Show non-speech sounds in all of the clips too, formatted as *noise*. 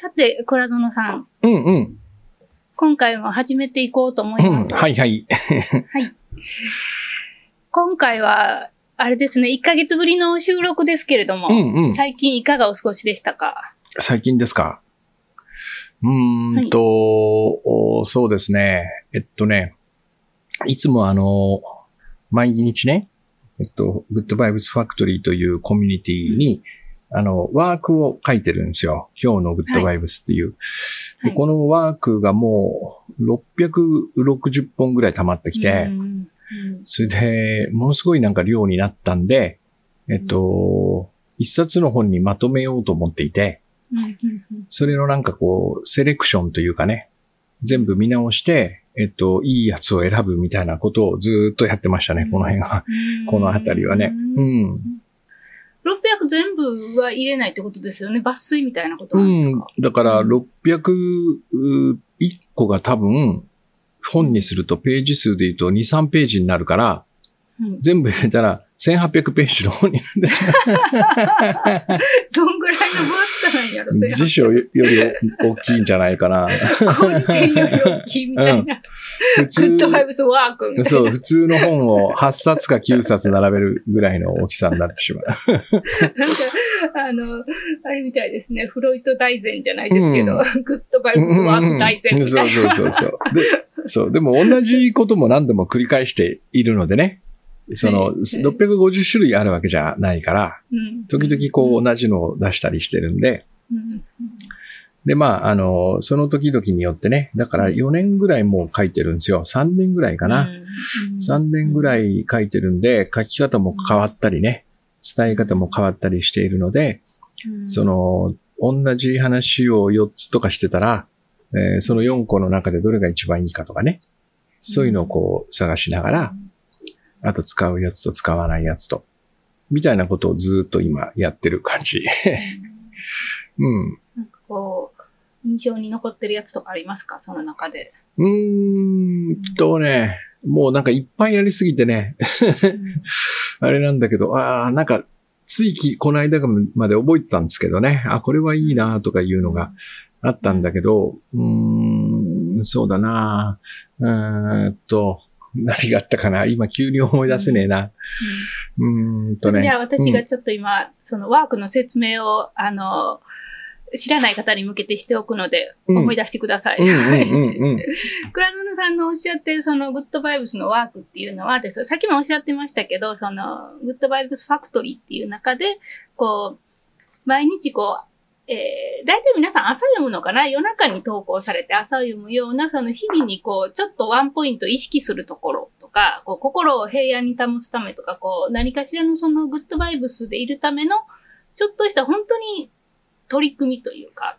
さて、倉園さん。うんうん。今回も始めていこうと思います。うん、はいはい。*laughs* はい。今回は、あれですね、1ヶ月ぶりの収録ですけれども、うんうん。最近いかがお過ごしでしたか？最近ですか？うーんと、おそうですね。えっとね、いつもあの、毎日ね、えっと、グッドバイブスファクトリーというコミュニティに、あの、ワークを書いてるんですよ。今日のグッドバイブスっていう。はいでこのワークがもう660本ぐらい溜まってきて、それで、ものすごいなんか量になったんで、えっと、一冊の本にまとめようと思っていて、それのなんかこう、セレクションというかね、全部見直して、えっと、いいやつを選ぶみたいなことをずーっとやってましたね、この辺は。この辺りはね。ううんん。600全部は入れないってことですよね？抜粋みたいなことうなんですか、。んだから、601個が多分、本にするとページ数で言うと2、3ページになるから、うん全部入れたら1800ページの本に *laughs* どんぐらいの分厚さなんやろ？う。*laughs* 辞書より大きいんじゃないかな。こう点より大きいみたいな。普グッドバイブスワークみたいな。そう、普通の本を8冊か9冊並べるぐらいの大きさになってしまう。なんか、あの、あれみたいですね。フロイト大全じゃないですけど、グッドバイブスワーク大全みたいな。そうそうそうそう。で、そう、でも同じことも何度も繰り返しているのでね。その、はい。650種類あるわけじゃないから、うん。時々こう同じのを出したりしてるんで、うん。で、まあ、あの、その時々によってね、だから4年ぐらいもう書いてるんですよ。3年ぐらいかな。3年ぐらい書いてるんで、書き方も変わったりね、伝え方も変わったりしているので、うん。その、同じ話を4つとかしてたら、えーその4個の中でどれが一番いいかとかね、そういうのをこう探しながら、あと使うやつと使わないやつと、みたいなことをずっと今やってる感じ。うん。なんかこう、印象に残ってるやつとかありますか？その中で。うーんとね、もうなんかいっぱいやりすぎてね、*laughs* あれなんだけど、ああ、なんか、ついき、この間まで覚えてたんですけどね、あ、これはいいなとかいうのがあったんだけど、うーん、そうだな。うーんと、*laughs* 何があったかな？今急に思い出せねえな。うーんとね。じゃあ私がちょっと今、そのワークの説明を、あの、知らない方に向けてしておくので、うん思い出してください。うんうんうんうん。クラドルさんのおっしゃってるそのグッドバイブスのワークっていうのはです、さっきもおっしゃってましたけど、そのグッドバイブスファクトリーっていう中で、こう、毎日こう、えー、大体皆さん朝読むのかな？夜中に投稿されて朝読むような、その日々にこう、ちょっとワンポイント意識するところとか、こう、心を平安に保つためとか、こう、何かしらのそのグッドバイブスでいるための、ちょっとした本当に取り組みというか、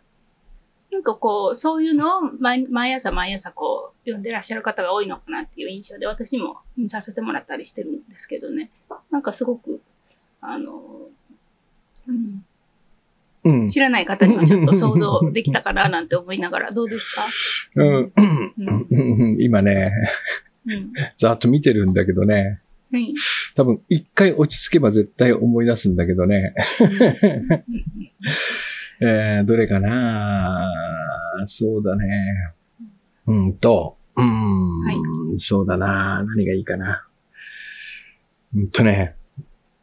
なんかこう、そういうのを毎毎朝毎朝こう、読んでらっしゃる方が多いのかなっていう印象で、私も見させてもらったりしてるんですけどね。なんかすごく、あの、うん、うん。知らない方にはちょっと想像できたかななんて思いながら、どうですか？うんうん。うん今ね、うん。ざーっと見てるんだけどね、はい。多分一回落ち着けば絶対思い出すんだけどね。えー、どれかな？そうだね。うんと、うん、はいそうだな何がいいかな。うんとね、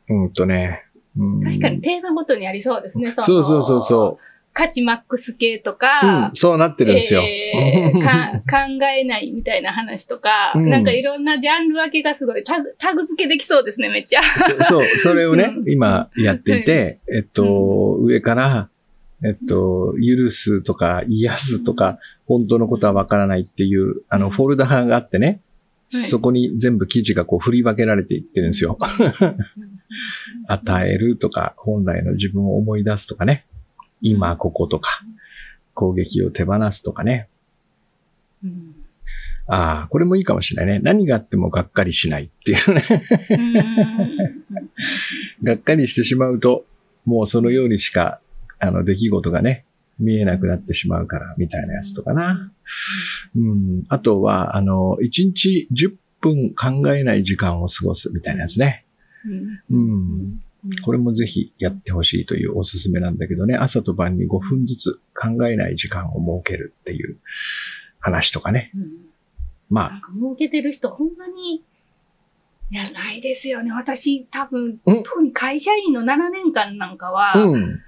うんとね。うん、確かにテーマごとにありそうですね。そのそうそうそうそ価値マックス系とう。うかん、、そうなってるんですよ。えー *laughs* か考えないみたいな話とか、うんなんかいろんなジャンル分けがすごいタグ、タグ付けできそうですね、めっちゃ。そそう、それをね、うん今やっていて、えっと、上から、えっと、許すとか、癒すとか、本当のことはわからないっていう、あの、うんフォルダーがあってね、はいそこに全部記事がこう振り分けられていってるんですよ。与えるとか、本来の自分を思い出すとかね、今こことか、攻撃を手放すとかね。うんああ、これもいいかもしれないね。何があってもがっかりしないっていうね。がっかりしてしまうと、もうそのようにしか、あの、出来事がね、見えなくなってしまうから、みたいなやつとかな。うん。あとは、あの、1日10分考えない時間を過ごすみたいなやつね。うんうん。これもぜひやってほしいというおすすめなんだけどね、朝と晩に5分ずつ考えない時間を設けるっていう話とかね。うんまあ、なんか儲けてる人、ほんまに、いや、ないですよね。私、多分、うん特に会社員の7年間なんかは、うん。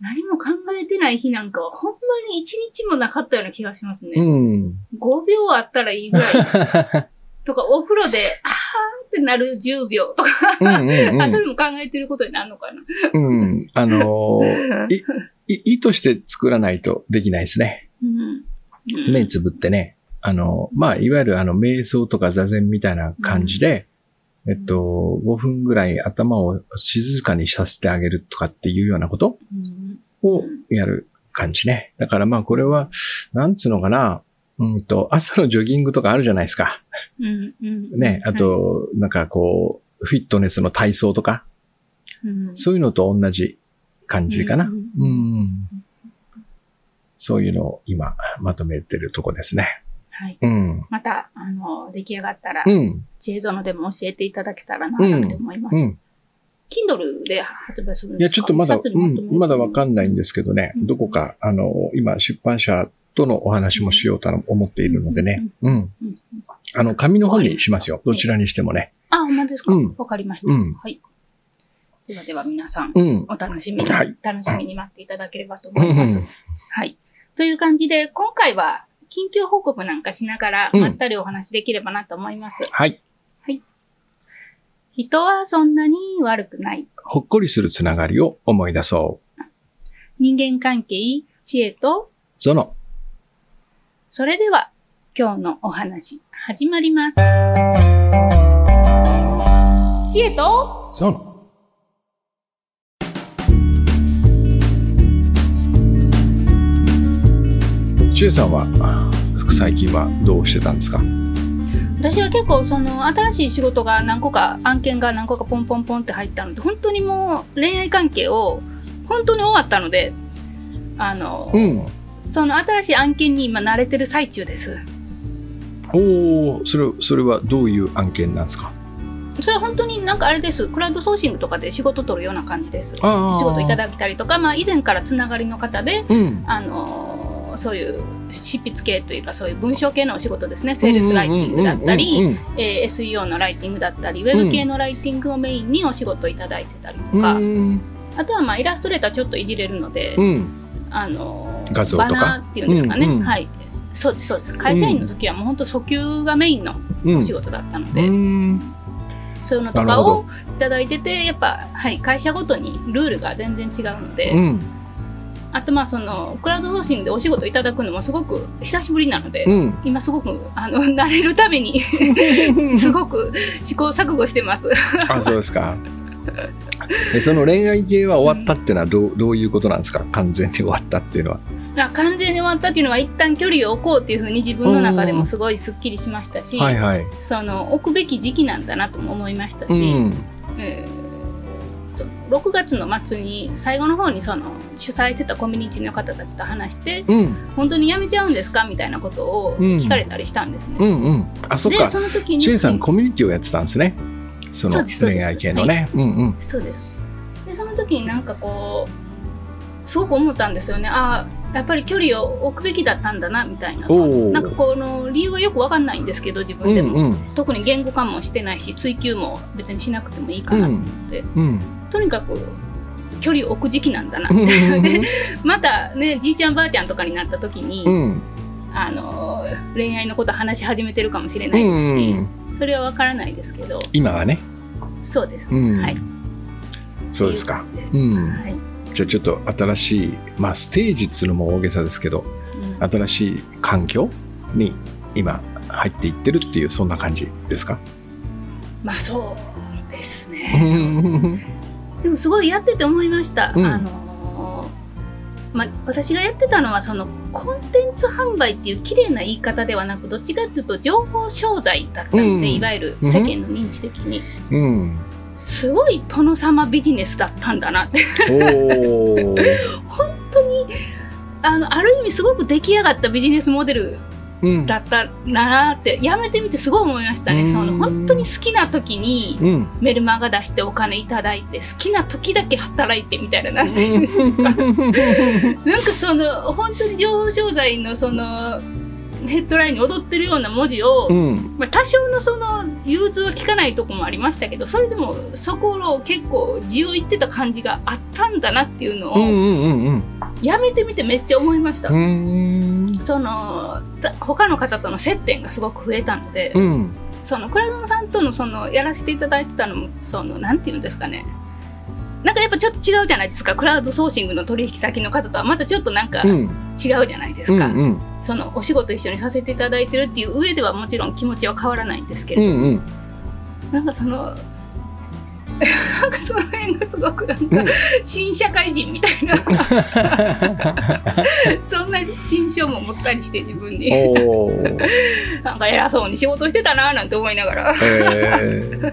何も考えてない日なんかは、ほんまに1日もなかったような気がしますね。うん。5秒あったらいいぐらい。*laughs* とか、お風呂で、あーってなる10秒とか、うんうんうんあ、それも考えてることになるのかな。うん。あのー *laughs* いい意図して作らないとできないですね。うんうん目つぶってね。あの、まあ、いわゆるあの、瞑想とか座禅みたいな感じで、えっと、5分ぐらい頭を静かにさせてあげるとかっていうようなことうんをやる感じね。だからまあ、これは、なんつうのかな。うんと、朝のジョギングとかあるじゃないですか。うんうんね。あ、と、なんかこう、フィットネスの体操とか、うんそういうのと同じ感じかな。うんうん。そういうのを今まとめてるとこですね。はい。うん。また、あの、出来上がったら、うん。知恵園でも教えていただけたらな、なんて思います。うん。Kindle で発売するんいや、ですか？ちょっとまだ、うんにまだわかんないんですけどね、うんどこか、あの、今、出版社とのお話もしようと思っているのでね、うん。うんあの、紙の本にしますよ。どちらにしてもね。あ、ほんまですか？わ、うんかりました。うんはい。ではでは皆さん、うん。お楽しみに、はい楽しみに待っていただければとう思います。ん。はい。という感じで、今回は、近況報告なんかしながら、うんまったりお話できればなと思います。はい。人はそんなに悪くない。ほっこりするつながりを思い出そう。人間関係、知恵と、ゾノ。それでは、今日のお話、始まります。知恵と、ゾノ。ちえさんは、最近はどうしてたんですか？私は結構その新しい仕事が何個か案件が何個かポンポンポンって入ったので本当にもう恋愛関係を本当に終わったのであの、うん。その新しい案件に今慣れてる最中ですおお、それ、それはどういう案件なんですか？それは本当になんかあれです。クラウドソーシングとかで仕事取るような感じです。あ仕事いただだいたりとか、まあ、以前からつながりの方でうん。あのそういう執筆系というかそういう文章系のお仕事ですね。セールスライティングだったり、SEO のライティングだったりウェブ系のライティングをメインにお仕事いただいてたりとか、うん。うんあとはまあイラストレーターちょっといじれるので、うん。あの画像とか？バナーっていうんですかね、はいそうですそうです会社員の時はもう本当訴求がメインのうん。お仕事だったので、うん。そういうのとかをいただいててやっぱ、はい、会社ごとにルールが全然違うので、うん。あとまあそのクラウドソーシングでお仕事いただくのもすごく久しぶりなので、うん。今すごくあの *laughs* 慣れるために *laughs* すごく試行錯誤してます。あ、そうですか。えその恋愛系は終わったっていうのはどうどういうことなんですか？完全に終わったっていうのは。あ完全に終わったっていうのは一旦距離を置こうっていうふうに自分の中でもすごいすっきりしましたし、はいはい。その置くべき時期なんだなとも思いましたうし、ん。えーそう6月の末に最後の方にその主催してたコミュニティの方たちと話してうん。本当に辞めちゃうんですか？みたいなことをうん聞かれたりしたんですね。うんうん。あ、そっでか。その時にさんコミュニティをやってたんですね。その恋愛系のね。うんうん。そうですでその時になんかこうすごく思ったんですよねああやっぱり距離を置くべきだったんだなみたいな。なんかこの理由はよくわかんないんですけど自う分でも、んうん。特に言語化もしてないし追求も別にしなくてもいいかなと思って、うん。とにかく距離を置く時期なんだなうん。みたいなでまたねじいちゃんばあちゃんとかになった時に、うん。あの恋愛のこと話し始めてるかもしれうないですし、ん。それはわからないですけど。今はね。そうです、うん。はい。そうですか。はいじゃあちょっと新しい、まあステージっつうのも大げさですけど、うん。新しい環境に今入っていってるっていうそんな感じですか？まあ *laughs* そうですね。でもすごいやってて思いました。うん。あのーまあ、私がやってたのはそのコンテンツ販売っていう綺麗な言い方ではなくどっちかっていうと情報商材だったので、うん。いわゆる世間の認知的に、うん。すごい殿様ビジネスだったんだなって。本当にあのある意味すごく出来上がったビジネスモデルうん。だったなってやめてみてすごい思いましたねうんその本当に好きな時にうん。メルマガ出してお金いただいて好きな時だけ働いてみたいななんていうんですか *laughs* なんかその本当に情報商材のそのヘッドラインに踊ってるような文字を、うん。まあ、多少のその融通は効かないとこもありましたけどそれでもそこを結構字を言ってた感じがあったんだなっていうのを、うんうんうんうん。やめてみてめっちゃ思いました。うん。そのだ他の方との接点がすごく増えたので、うん。その倉園さんとのそのやらせていただいてたのもそのなんていうんですかねなんかやっぱちょっと違うじゃないですかクラウドソーシングの取引先の方とはまたちょっとなんかうん。違うじゃないですか、うんうん。そのお仕事一緒にさせていただいてるっていう上ではもちろん気持ちは変わらないんですけれど、うんうん。なんかそのなんかその辺がすごくなんかうん。新社会人みたいな。*laughs* そんな心象も持ったりして自分に。なんか偉そうに仕事してたななんて思いながら。えー、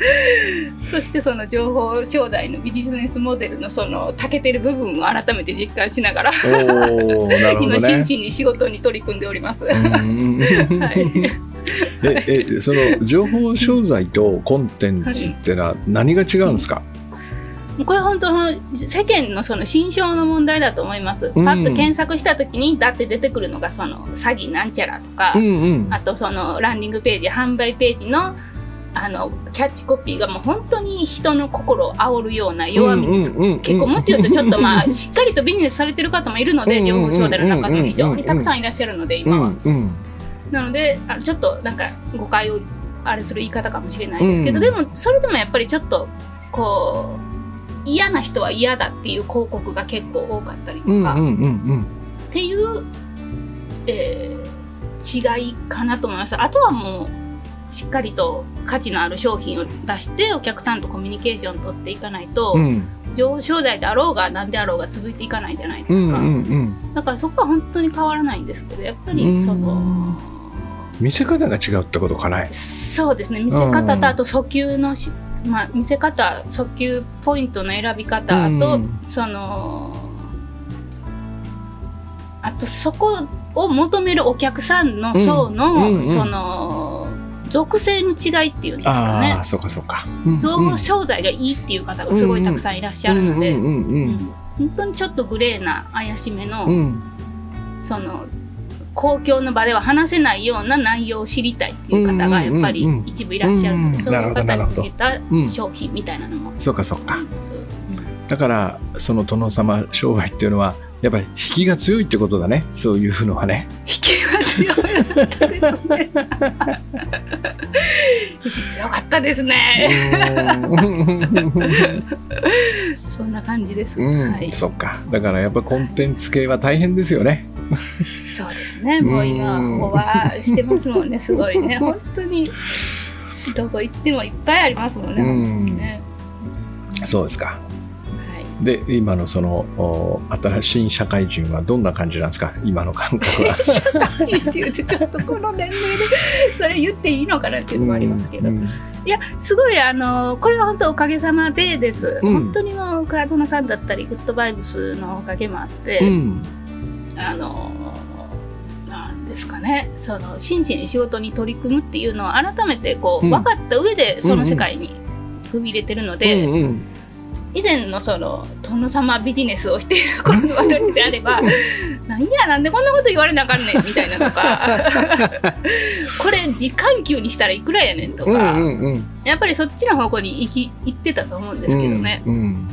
そしてその情報商材のビジネスモデルのその長けてる部分を改めて実感しながら、おお、なるほ今。真摯に仕事に取り組んでおります。うん。はいええその情報商材とコンテンツってのは何が違うんですか、これ本当の世間のその心象の問題だと思います。うん。パッと検索した時にだって出てくるのがその詐欺なんちゃらとか、うんうん。あとそのランディングページ販売ページのあのキャッチコピーがもう本当に人の心を煽るような弱みにつうんうんうん結構もっと言うとちょっとまあ *laughs* しっかりとビジネスされてる方もいるのでうん情報商材の中でも非常にたくさんいらっしゃるのでう今は。んうんなのであのちょっとなんか誤解をあれする言い方かもしれないですけど、うんでもそれでもやっぱりちょっとこう嫌な人は嫌だっていう広告が結構多かったりとか、うんうんうんっていう、えー違いかなと思います。あとはもうしっかりと価値のある商品を出してお客さんとコミュニケーションを取っていかないと、うんうん情報商材であろうが何であろうが続いていかないじゃないですか。うんうんうんだからそこは本当に変わらないんですけどやっぱりその。見せ方が違うってことかない？そうですね。見せ方とあと訴求のし、まあ、見せ方訴求ポイントの選び方あと、うん。そのあとそこを求めるお客さんの層の、うんうんうん。その属性の違いっていうんですかね。ああそうかそうか。情報商材がいいっていう方がすごいたくさんいらっしゃるので、うんうんううんん本当にちょっとグレーな怪しめの、うんうん。その公共の場では話せないような内容を知りたいっていう方がやっぱりうんうんうん一部いらっしゃるので、うん。そういう方に向けたうん商品みたいなのも。そうかそうか。あります。う。んだからその殿様商売っていうのはやっぱり引きが強いってことだね。そういうのはね。引きが強かったですね。引き強かったですね。*laughs* そんな感じです。うん、はい。そっか。だからやっぱコンテンツ系は大変ですよねそうですね。もう今うんオーバーしてますもんね。すごいね。*laughs* 本当にどこ行ってもいっぱいありますもんね。ね。そうですかはい。で今のそのお新しい社会人はどんな感じなんですか？今の感覚は社会人って言うとちょっとこの年齢でそれ言っていいのかなっていうのもありますけど、うんいやすごいあのこれは本当おかげさまでです、うん本当にもうクラドナさんだったりグッドバイブスのおかげもあって、うんあのなんですかね。その真摯に仕事に取り組むっていうのを改めてこう、うん。分かった上でその世界に踏み入れてるので、うんうん。以前のその殿様ビジネスをしている頃の私であれば何やなんでこんなこと言われなあかんねんみたいなとか。*laughs* これ時間給にしたらいくらやねんとか、うんうんうん。やっぱりそっちの方向に行き行ってたと思うんですけどね、うん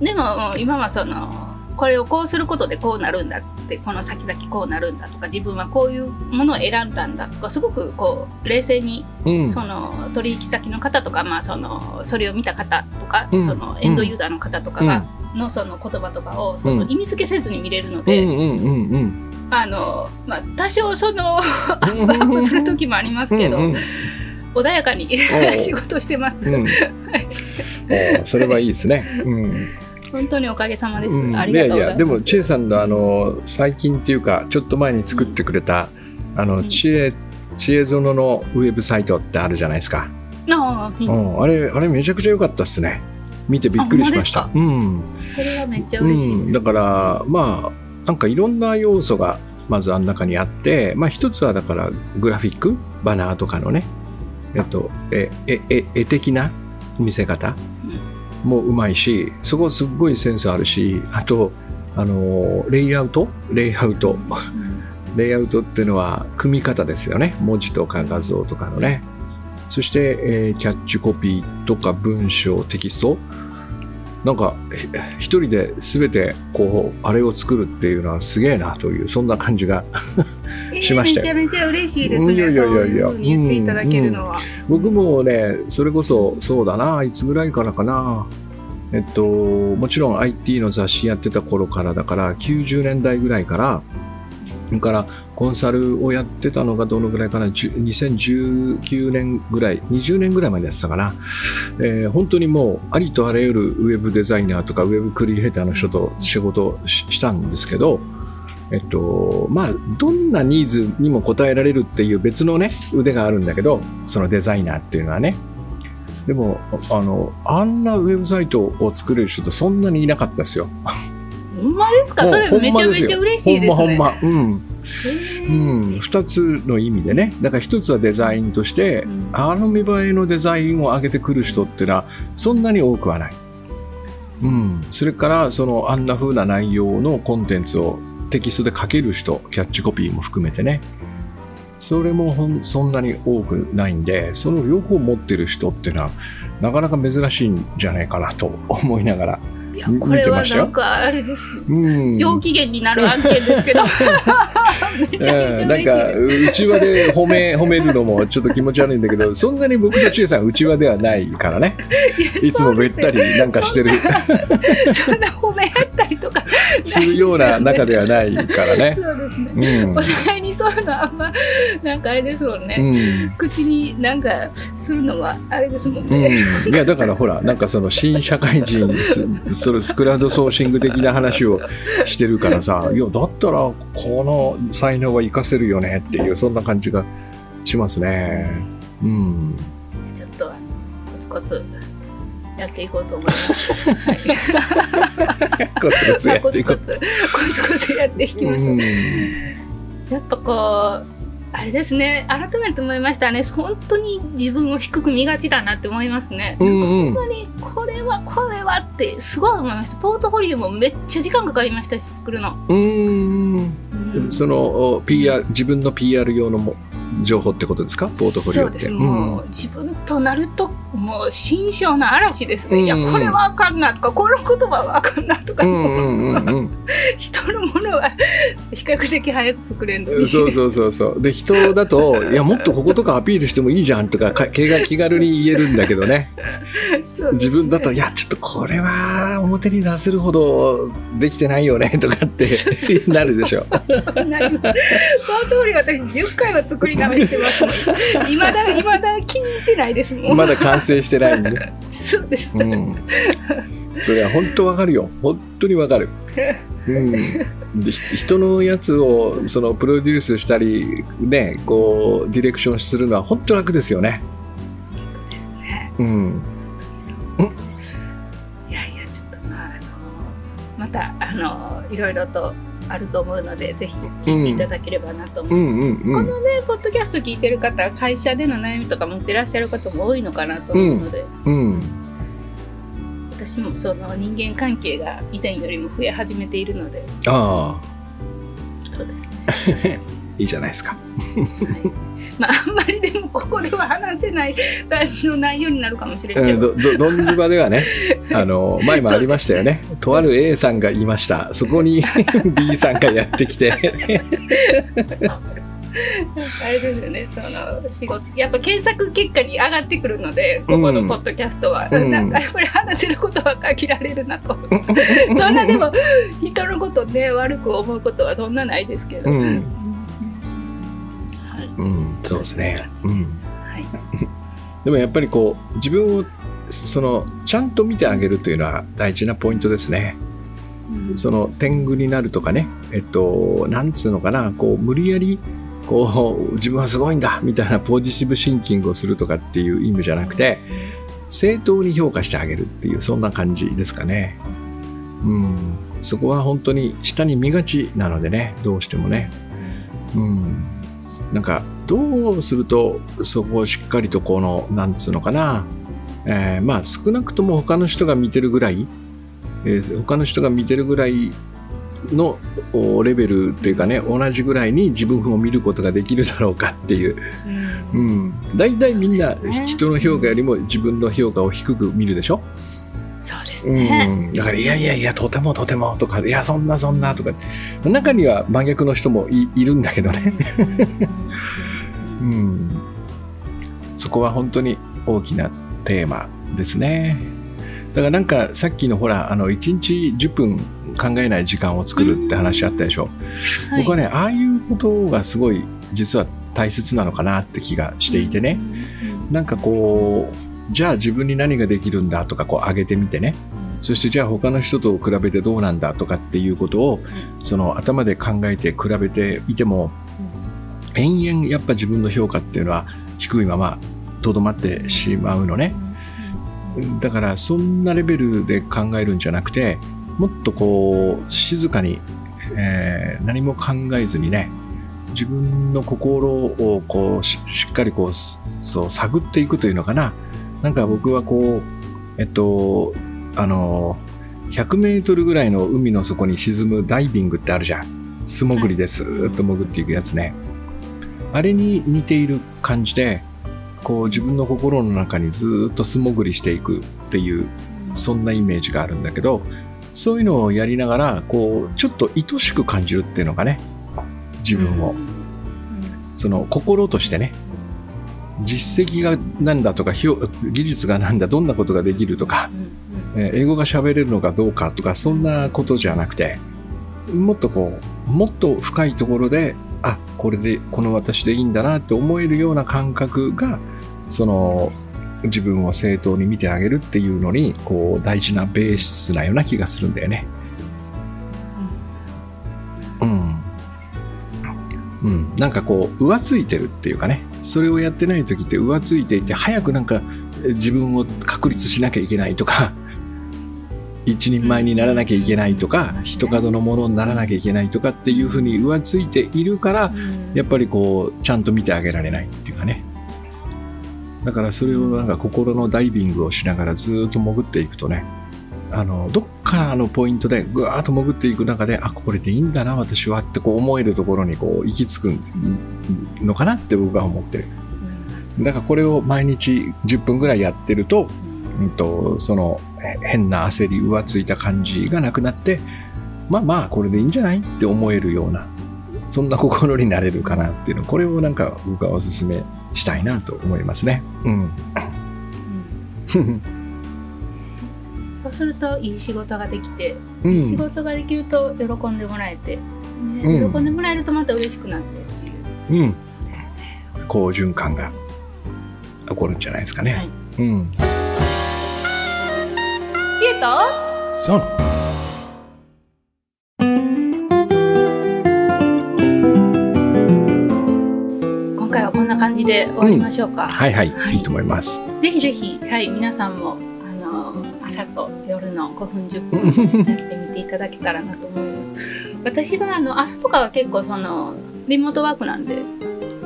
でももう今はそのこれをこうすることでこうなるんだってこの先々こうなるんだとか自分はこういうものを選んだんだとかすごくこう冷静にうん。その取引先の方とか、まあ、そのそれを見た方とか、うん。そのエンドユーザーの方とかが、のその言葉とかをそのうん。意味付けせずに見れるのうで、あのまあ、多少そのアップする時もありますけど、穏やかに *laughs* 仕事してます、それはいいですね。うん本当におかげさまです、うん。ありがとうございます。いやいやでも千恵さんのあの最近っていうかちょっと前に作ってくれた、あのうん。知恵知恵園のウェブサイトってあるじゃないですか。ああううん。ん、あれあれめちゃくちゃ良かったですね。見てびっくりしました。あ。うん。それはめっちゃう嬉しいです、ん、だからまあなんかいろんな要素がまずあん中にあって、まあ一つはだからグラフィック、バナーとかのね、えっと、え、え、え、絵的な見せ方もうまいし、そこすっごいセンスあるし、あと、あの、レイアウト？レイアウト。レイアウトっていうのは組み方ですよね。文字とか画像とかのね。そして、えーキャッチコピーとか文章、テキスト。なんか、ひ一人で全て、こう、あれを作るっていうのはすげえなという、そんな感じが。しましたよえーめちゃめちゃ嬉しいですね。いやいやいやい言っていただけるのは。僕もね、それこそ、そうだな、いつぐらいからかな。えっと、もちろん IT の雑誌やってた頃からだから、90年代ぐらいから、それからコンサルをやってたのがどのぐらいかな、10 2019年ぐらい、20年ぐらいまでやってたかな。えー本当にもう、ありとあらゆるウェブデザイナーとかウェブクリエイターの人と仕事したんですけど、えっと、まあ、どんなニーズにも応えられるっていう別のね、腕があるんだけど、そのデザイナーっていうのはね。でも、あの、あんなウェブサイトを作れる人ってそんなにいなかったですよ。ほんまですか？それめちゃめちゃ嬉しいですね。ほんまほんま。うん。うん。二つの意味でね。だから一つはデザインとしてう、んあの見栄えのデザインを上げてくる人っていうのは、そんなに多くはない。うん。それから、その、あんな風な内容のコンテンツをテキストで書ける人、キャッチコピーも含めてね。それもほんそんなに多くないんで、その両方持ってる人っていうのは、なかなか珍しいんじゃないかなと思いながら。いや見これはなんかあれです。うん。上機嫌になる案件ですけど。*laughs* めちゃめちゃ嬉しいうんなんかです。内輪で褒め褒めるのもちょっと気持ち悪いんだけどそんなに僕と千恵さん内輪ではないからねいつもべったりなんかしてるそんな褒め合ったりとかするような中ではないからね。*laughs* そうですね。うんお互いにそういうのあんまなんかあれですもんうね。ん口になんかするのはあれですもんうん、ね。いやだからほらなんかその新社会人すそれスクラウドソーシング的な話をしてるからさ *laughs* いやだったらこの才能は活かせるよねっていうそんな感じがしますね。うんちょっとコツコツやっていこうと思います。はい。コツコツやっていこう。コツコツコツコツやっていきます。う。んやっぱこうあれですね。改めて思いましたね。本当に自分を低く見がちだなって思いますね。うんうん。本当にこれはこれはってすごい思いました。ポートフォリオもめっちゃ時間かかりましたし作るの、うーんうん。そのお PR 自分の PR 用のも情報ってことですか？ポートフォリオって。そうです。もう、自分となるともう心象の嵐ですね、うん。いやこれはあかんなとかこの言葉はあかんなとか、うんうんうんうん。人のものは比較的早く作れるのに。そうそうそうそう。で人だといやもっとこことかアピールしてもいいじゃんとかか気が気軽に言えるんだけどね。ね。自分だといやちょっとこれは表に出せるほどできてないよねとかってなるでしょ。そうそうそう。なります。その通り私10回は作り直してます。*laughs* いまだいまだ気に入ってないですもん、まだ完成してないんで、*laughs* そうです、うん、それは本当わかるよ。本当にわかる、うん、でひ人のやつをそのプロデュースしたりねこうディレクションするのは本当楽ですよね、ですね。うん、いやいやちょっとまああのまたあのいろいろとあると思うのでぜひ聞いていただければなと思います、うんうんうん。このねポッドキャスト聞いてる方会社での悩みとか持ってらっしゃる方も多いのかなと思うので、うん。私もその人間関係が以前よりも増え始めているので。ああ。そうですね *laughs* いいじゃないですか。まああんまりでもここでは話せない感じの内容になるかもしれんうんけど、どどどんずばではね *laughs* あの前もありましたよね。とある A さんがいました。そこに *laughs* B さんがやってきて。あれですよね。その仕事やっぱ検索結果に上がってくるのでここのポッドキャストは、うん。なんかやっぱり話せることは限られるなと。*laughs* そんなでも人のことね悪く思うことはそんなないですけど、うん。はいうんそうですね。うん。はい。*laughs* でもやっぱりこう自分をそのちゃんと見てあげるというのは大事なポイントですね。うん。その天狗になるとかねえっとなんつうのかなこう無理やりこう *laughs* 自分はすごいんだみたいなポジティブシンキングをするとかっていう意味じゃなくて正当に評価してあげるっていうそんな感じですかね。うん。そこは本当に下に見がちなのでねどうしてもね。うん。なんか、どうすると、そこをしっかりとこの、なんつうのかな、えーまあ少なくとも他の人が見てるぐらい、えー他の人が見てるぐらいのおレベルというかね、同じぐらいに自分を見ることができるだろうかっていう。うんうん。大体みんな人の評価よりも自分の評価を低く見るでしょ？ですね。うん、だから、いやいやいや、とてもとてもとか、いや、そんなそんなとか、中には真逆の人もいいるんだけどね。*laughs* うん。そこは本当に大きなテーマですね。だからなんかさっきのほら、あの、1日10分考えない時間を作るって話あったでしょ。はい僕はね、ああいうことがすごい実は大切なのかなって気がしていてね。。なんかこう、じゃあ自分に何ができるんだとかこう上げてみてね。そしてじゃあ他の人と比べてどうなんだとかっていうことを、その頭で考えて比べていても、延々やっぱ自分の評価っていうのは低いままとどまってしまうのね。だからそんなレベルで考えるんじゃなくて、もっとこう静かに、えー何も考えずにね、自分の心をこうししっかりこうすそう探っていくというのかな。なんか僕はこう、えっと、あの、100メートルぐらいの海の底に沈むダイビングってあるじゃん。素潜りですーっと潜っていくやつね。あれに似ている感じで、こう自分の心の中にずーっと素潜りしていくっていう、そんなイメージがあるんだけど、そういうのをやりながら、こう、ちょっと愛しく感じるっていうのがね、自分を。その心としてね、実績がなんだとか、技術がなんだ、どんなことができるとか、えー英語が喋れるのかどうかとか、そんなことじゃなくて、もっとこう、もっと深いところで、あ、これで、この私でいいんだなって思えるような感覚が、その、自分を正当に見てあげるっていうのに、こう、大事なベースなような気がするんだよね。うん。なんかこう、浮ついてるっていうかね、それをやってない時って浮ついていて、早くなんか自分を確立しなきゃいけないとか、*laughs* 一人前にならなきゃいけないとか、一角のものにならなきゃいけないとかっていうふうに浮ついているから、やっぱりこう、ちゃんと見てあげられないっていうかね。だからそれをなんか心のダイビングをしながらずーっと潜っていくとね、あの、どっかのポイントでぐわーっと潜っていく中で、あ、これでいいんだな、私はってこう思えるところにこう行き着くのかなって僕は思ってる。だからこれを毎日10分ぐらいやってると、うんと、そのえ変な焦り、浮ついた感じがなくなって、まあまあ、これでいいんじゃないって思えるような、そんな心になれるかなっていうの、これをなんか僕はお勧めしたいなと思いますね。うん。*laughs* するといい仕事ができて、うんいい仕事ができると喜んでもらえて、ねうん喜んでもらえるとまた嬉しくなってっていう。うん。好循環が起こるんじゃないですかね。はいうん。知恵と？そう。今回はこんな感じで終わりましょうか。はいはい、はいい、いと思います。ぜひぜひ、はい、皆さんも朝と夜の5分10分やってみていただけたらなと思います。私はあの朝とかは結構そのリモートワークなんで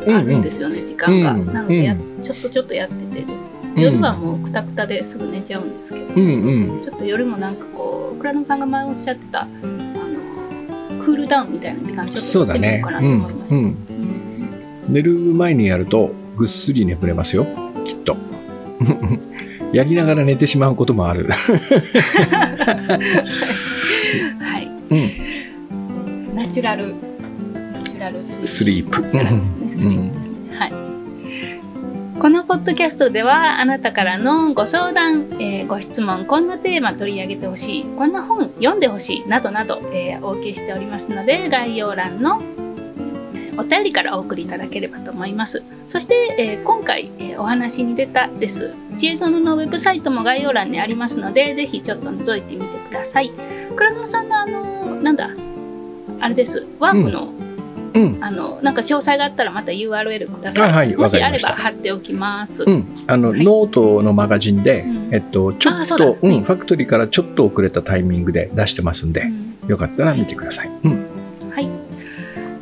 あるんですよね、時間が。うんなのでや、うちょっとちょっとやっててです。うん夜はもうくたくたですぐ寝ちゃうんですけど、うんうん。ちょっと夜もなんかこう倉野さんが前おっしゃってたあのクールダウンみたいな時間ちょっとやってみようか。なうんと思いました。うん。うん寝る前にやるとぐっすり眠れますよ、きっと。やりながら寝てしまうこともある。はい。うん。ナチュラル、ナチュラルスリープ。はい。このポッドキャストではあなたからのご相談、えーご質問、こんなテーマ取り上げてほしい、こんな本読んでほしいなどなど、えーお受けしておりますので概要欄のえーお便りからお送りいただければと思います。そして、えー今回、えーお話に出たです。知恵園のウェブサイトも概要欄にありますので、ぜひちょっと覗いてみてください。倉野さんのあのなんだあれですワークの、うん。あのなんか詳細があったらまた URL ください。あはいもしあれば貼っておきます。うん。あの、はいノートのマガジンで、うんえっと、ちょっと、うん、はいファクトリーからちょっと遅れたタイミングで出してますんで、うんよかったら見てください。うん。はい。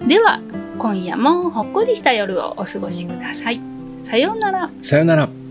では今夜もほっこりした夜をお過ごしください。さようなら。さよなら。